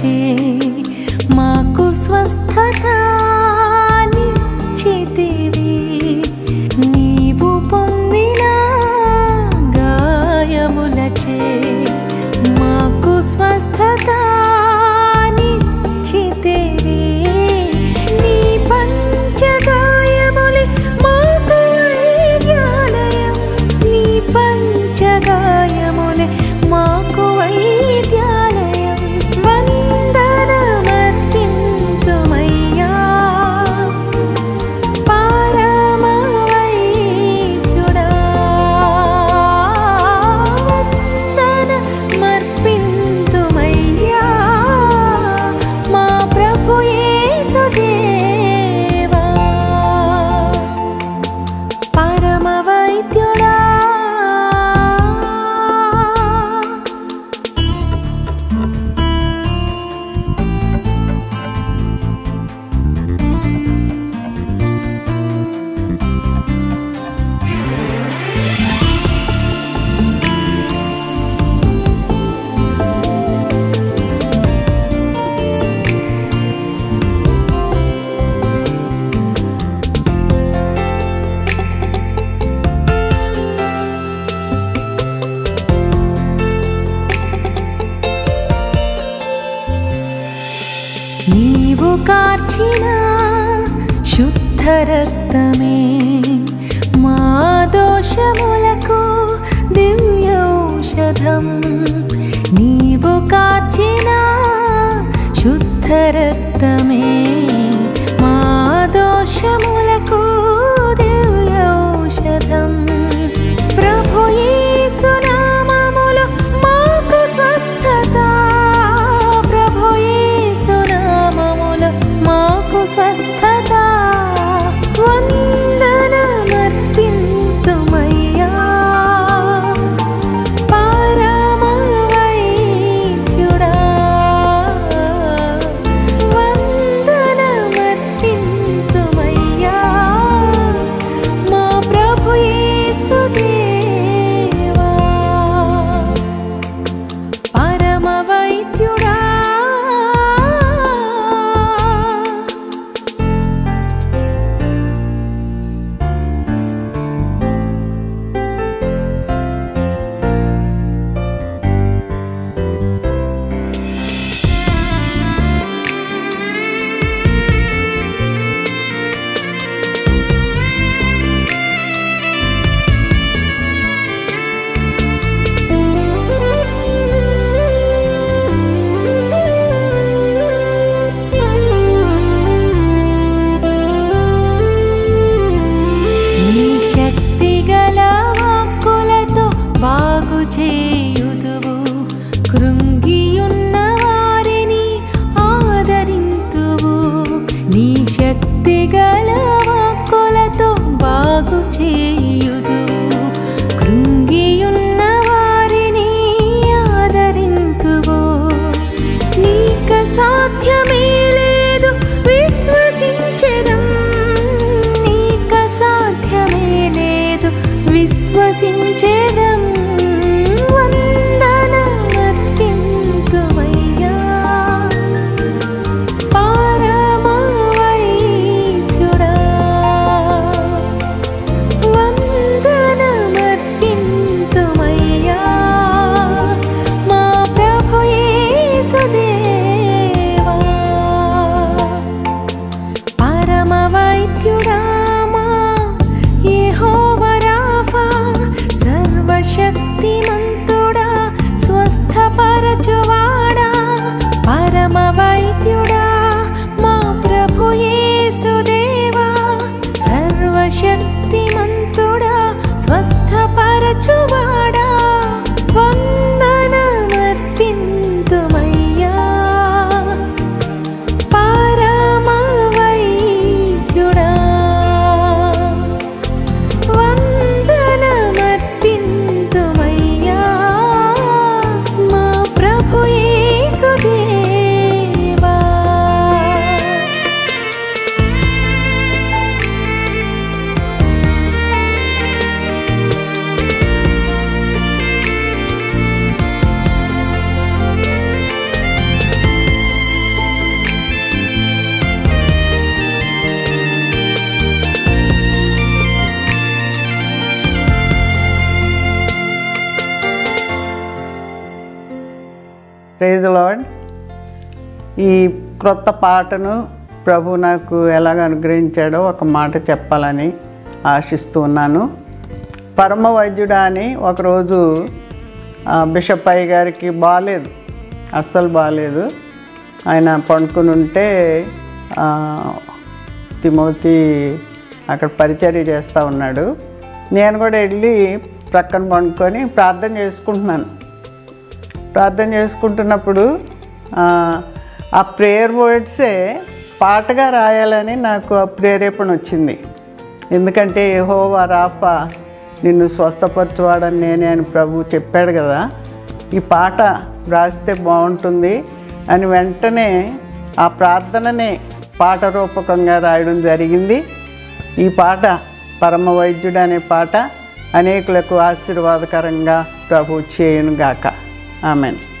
心。कार्चिना शुद्धरक्तमे मा दोषमुलको दिव्यौषधम् नीवु काचीना शुद्धरक्तमे मा दोषमुल praise lord ఈ క్రొత్త పాటను ప్రభు నాకు ఎలాగ అనుగ్రహించాడో ఒక మాట చెప్పాలని ఆశిస్తూ ఉన్నాను. పరమ వైద్యుడా అని ఒకరోజు బిషప్ అయ్య గారికి బాగాలేదు అస్సలు బాగాలేదు ఆయన పండుకుని ఉంటే తిమోతి అక్కడ పరిచర్య చేస్తూ ఉన్నాడు. నేను కూడా వెళ్ళి ప్రక్కన పండుకొని ప్రార్థన చేసుకుంటున్నాను. ప్రార్థన చేసుకుంటున్నప్పుడు ఆ, ప్రేయర్ వర్డ్సే పాటగా రాయాలని నాకు ఆ ప్రేరేపణ వచ్చింది. ఎందుకంటే ఏహోవా రాఫా నిన్ను స్వస్థపరచువాడని నేనే అని ప్రభు చెప్పాడు కదా. ఈ పాట రాస్తే బాగుంటుంది అని వెంటనే ఆ ప్రార్థననే పాట రూపకంగా రాయడం జరిగింది. ఈ పాట పరమ వైద్యుడు అనే పాట అనేకులకు ఆశీర్వాదకరంగా ప్రభు చేయునుగాక. Amen.